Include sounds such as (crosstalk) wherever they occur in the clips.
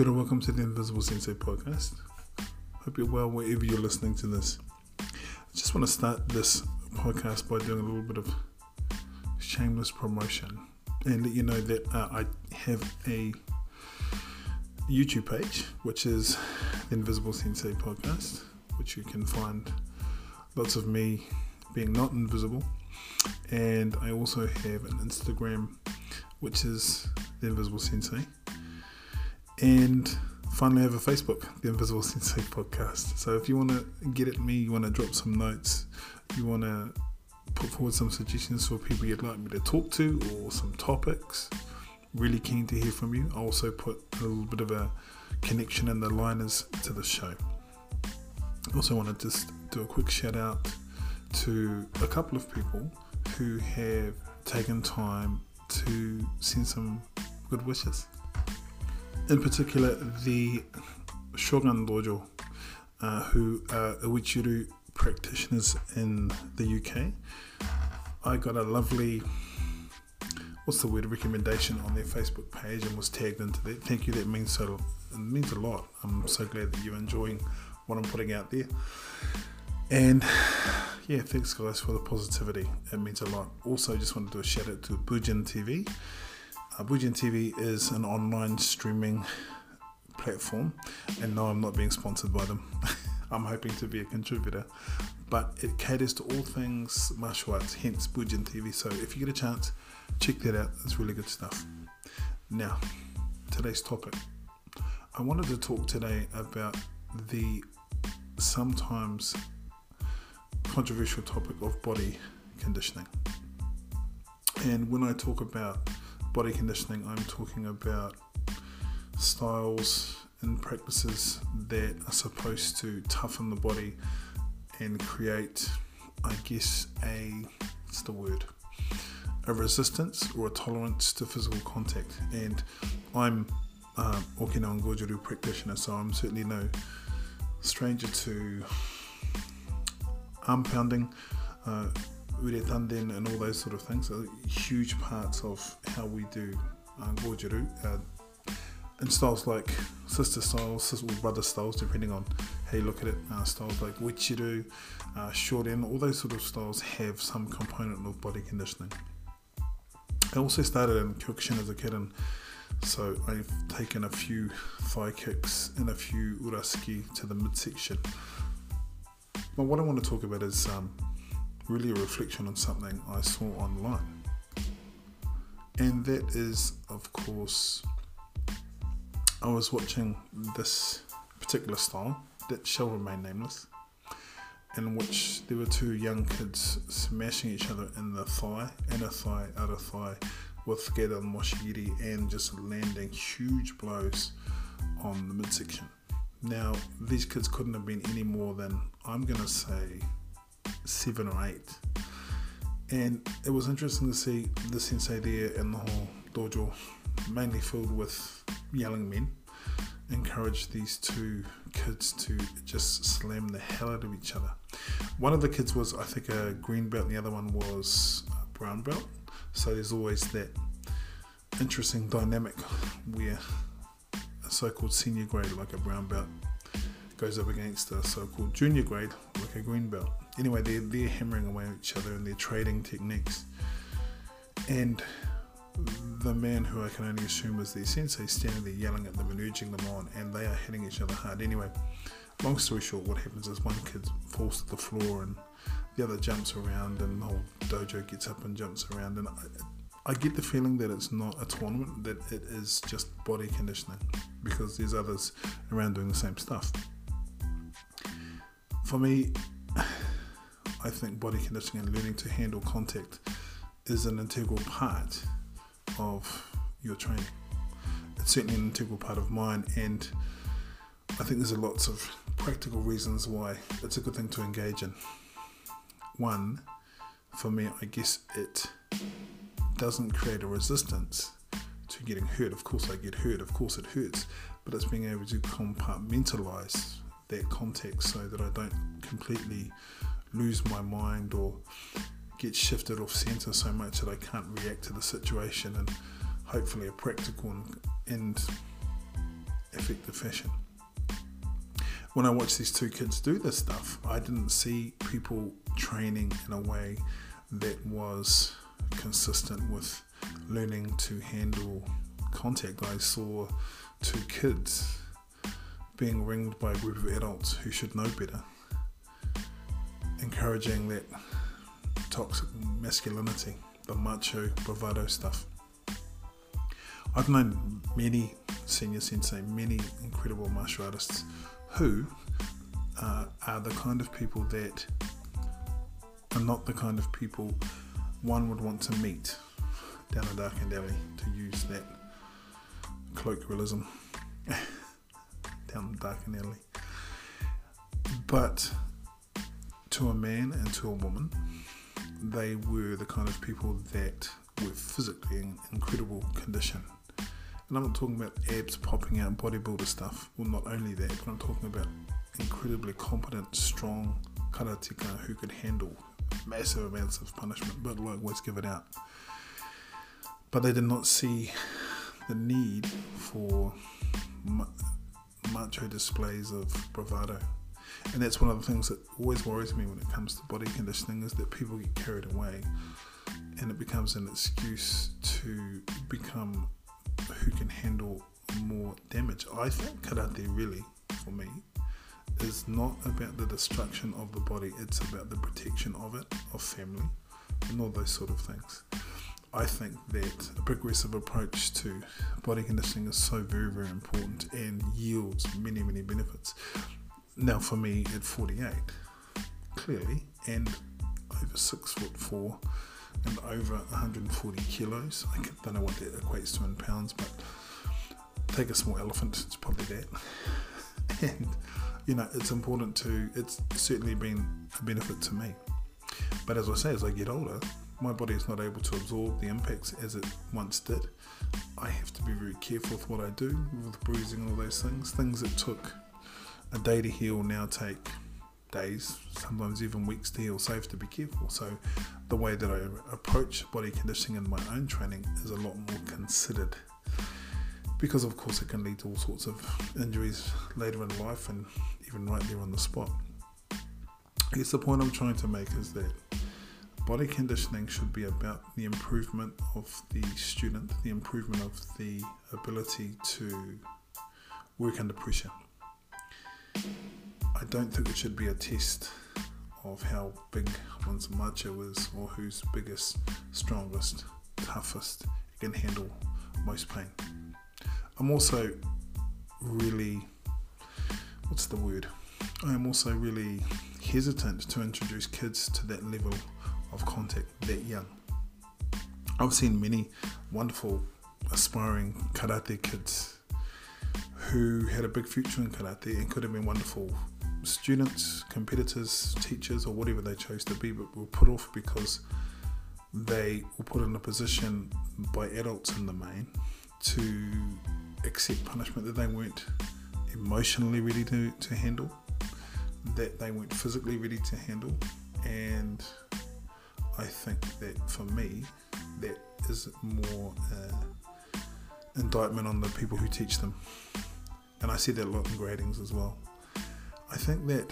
Kia welcome to the Invisible Sensei podcast. Hope you're well wherever you're listening to this. I just want to start this podcast by doing a little bit of shameless promotion and let you know that uh, I have a YouTube page, which is the Invisible Sensei podcast, which you can find lots of me being not invisible. And I also have an Instagram, which is the Invisible Sensei. And finally, I have a Facebook, the Invisible Sensei podcast. So if you want to get at me, you want to drop some notes, you want to put forward some suggestions for people you'd like me to talk to or some topics, really keen to hear from you. I also put a little bit of a connection in the liners to the show. Also, want to just do a quick shout out to a couple of people who have taken time to send some good wishes. In particular, the Shogun Dojo, uh, who are Uechi-ryu practitioners in the UK. I got a lovely, what's the word, recommendation on their Facebook page and was tagged into that. Thank you, that means so, it means a lot. I'm so glad that you're enjoying what I'm putting out there. And yeah, thanks guys for the positivity. It means a lot. Also, just want to do a shout out to Bujin TV. Bujin TV is an online streaming platform, and no, I'm not being sponsored by them. (laughs) I'm hoping to be a contributor, but it caters to all things martial arts, hence Bujin TV. So if you get a chance, check that out. It's really good stuff. Now, today's topic. I wanted to talk today about the sometimes controversial topic of body conditioning. And when I talk about body conditioning, I'm talking about styles and practices that are supposed to toughen the body and create, I guess, a what's the word? A resistance or a tolerance to physical contact. And I'm um, Okinawan Goju-ryu practitioner, so I'm certainly no stranger to arm pounding, uh, ude tanren, and all those sort of things are huge parts of how we do uh, Goju-ryu. Uh, and styles like sister styles, or brother styles, depending on how you look at it. Uh, styles like Uechi-ryu, uh, Shorin, all those sort of styles have some component of body conditioning. I also started in Kyokushin as a kid, and so I've taken a few thigh kicks and a few urasuki to the midsection. But what I want to talk about is um, really a reflection on something I saw online. And that is, of course, I was watching this particular style that shall remain nameless, in which there were two young kids smashing each other in the thigh, inner thigh, outer thigh, with gedan mawashi geri and just landing huge blows on the midsection. Now, these kids couldn't have been any more than, I'm going to say, seven or eight. And it was interesting to see the sensei there in the whole dojo, mainly filled with yelling men, encourage these two kids to just slam the hell out of each other. One of the kids was, I think, a green belt, and the other one was a brown belt. So there's always that interesting dynamic where a so-called senior grade, like a brown belt, goes up against a so-called junior grade, like a green belt. Anyway, they're, they're hammering away at each other and they're trading techniques. And the man who I can only assume was their sensei is standing there yelling at them and urging them on, and they are hitting each other hard. Anyway, long story short, what happens is one kid falls to the floor and the other jumps around, and the whole dojo gets up and jumps around. And I, I get the feeling that it's not a tournament, that it is just body conditioning because there's others around doing the same stuff. For me, I think body conditioning and learning to handle contact is an integral part of your training. It's certainly an integral part of mine, and I think there's a lots of practical reasons why it's a good thing to engage in. One, for me, I guess it doesn't create a resistance to getting hurt. Of course, I get hurt, of course, it hurts, but it's being able to compartmentalize that context so that I don't completely lose my mind or get shifted off center so much that I can't react to the situation and hopefully a practical and, and effective fashion. When I watched these two kids do this stuff, I didn't see people training in a way that was consistent with learning to handle contact. I saw two kids being ringed by a group of adults who should know better, encouraging that toxic masculinity, the macho bravado stuff. I've known many senior sensei, many incredible martial artists who uh, are the kind of people that are not the kind of people one would want to meet down a darkened alley, to use that colloquialism, (laughs) down the darkened alley. But to a man and to a woman, they were the kind of people that were physically in incredible condition. And I'm not talking about abs popping out, bodybuilder stuff. Well, not only that, but I'm talking about incredibly competent, strong karateka who could handle massive amounts of punishment, but likewise give it out. But they did not see the need for macho displays of bravado. And that's one of the things that always worries me when it comes to body conditioning is that people get carried away and it becomes an excuse to become who can handle more damage. I think karate really, for me, is not about the destruction of the body, it's about the protection of it, of family, and all those sort of things. I think that a progressive approach to body conditioning is so very, very important and yields many, many benefits. Now, for me at 48, clearly, and over six foot four and over 140 kilos, I don't know what that equates to in pounds, but take a small elephant, it's probably that. (laughs) And you know, it's important to, it's certainly been a benefit to me. But as I say, as I get older, my body is not able to absorb the impacts as it once did. I have to be very careful with what I do with bruising and all those things. Things that took a day to heal now take days, sometimes even weeks to heal. So I have to be careful. So the way that I approach body conditioning in my own training is a lot more considered because of course it can lead to all sorts of injuries later in life and even right there on the spot. I guess the point I'm trying to make is that body conditioning should be about the improvement of the student, the improvement of the ability to work under pressure. I don't think it should be a test of how big one's macho is or who's biggest, strongest, toughest, can handle most pain. I'm also really, what's the word? I am also really hesitant to introduce kids to that level of contact that young. I've seen many wonderful aspiring karate kids who had a big future in karate and could have been wonderful students, competitors, teachers, or whatever they chose to be, but were put off because they were put in a position by adults in the main to accept punishment that they weren't emotionally ready to, to handle, that they weren't physically ready to handle. And I think that for me, that is more uh, indictment on the people who teach them. And I see that a lot in gradings as well. I think that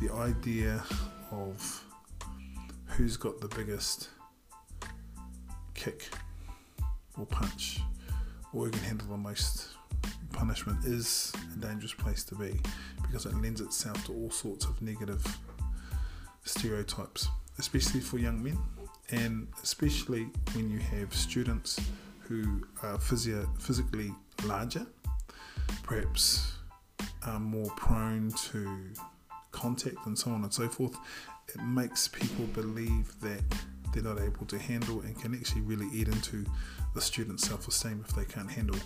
the idea of who's got the biggest kick or punch or who can handle the most punishment is a dangerous place to be because it lends itself to all sorts of negative stereotypes, especially for young men, and especially when you have students who are physio- physically larger, perhaps are more prone to contact and so on and so forth. It makes people believe that they're not able to handle and can actually really eat into the student's self esteem if they can't handle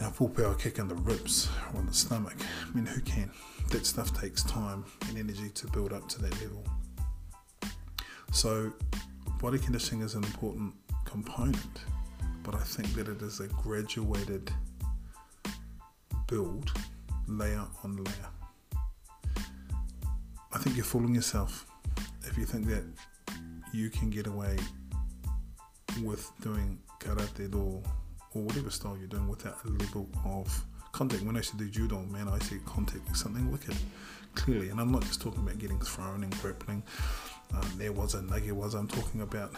a full power kick in the ribs or in the stomach. I mean, who can? That stuff takes time and energy to build up to that level. So, body conditioning is an important component, but I think that it is a graduated build, layer on layer. I think you're fooling yourself if you think that you can get away with doing karate do or whatever style you're doing without a level of contact. When I to do judo, man, I see contact as something wicked, clearly. And I'm not just talking about getting thrown and grappling. Um, there was a nugget was I'm talking about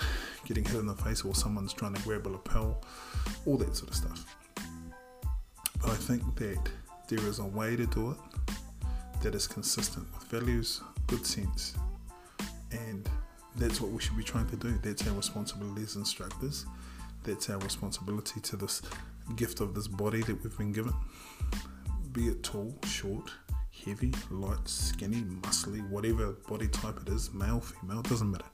getting hit in the face or someone's trying to grab a lapel, all that sort of stuff. I think that there is a way to do it that is consistent with values, good sense, and that's what we should be trying to do. That's our responsibility as instructors. That's our responsibility to this gift of this body that we've been given. Be it tall, short, heavy, light, skinny, muscly, whatever body type it is, male, female, doesn't matter.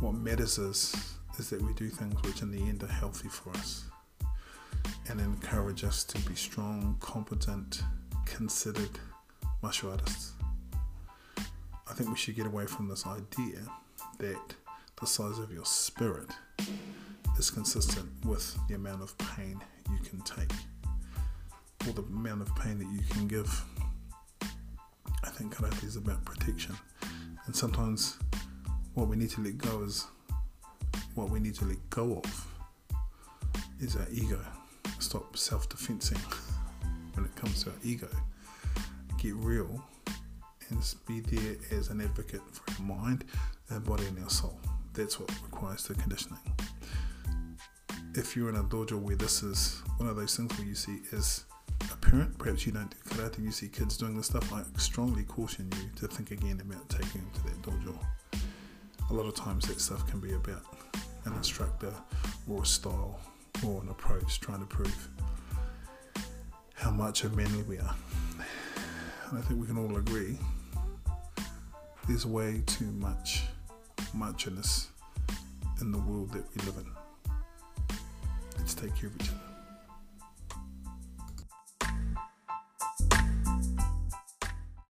What matters is is that we do things which in the end are healthy for us and encourage us to be strong, competent, considered martial artists. I think we should get away from this idea that the size of your spirit is consistent with the amount of pain you can take or the amount of pain that you can give. I think karate is about protection, and sometimes what we need to let go is what we need to let go of is our ego. Stop self defensing (laughs) when it comes to our ego. Get real and be there as an advocate for our mind, our body, and our soul. That's what requires the conditioning. If you're in a dojo where this is one of those things where you see as a parent, perhaps you don't do karate, you see kids doing this stuff, I strongly caution you to think again about taking them to that dojo. A lot of times that stuff can be about an instructor or a style or an approach trying to prove how much of manly we are. And I think we can all agree there's way too much muchness in the world that we live in. Let's take care of each other.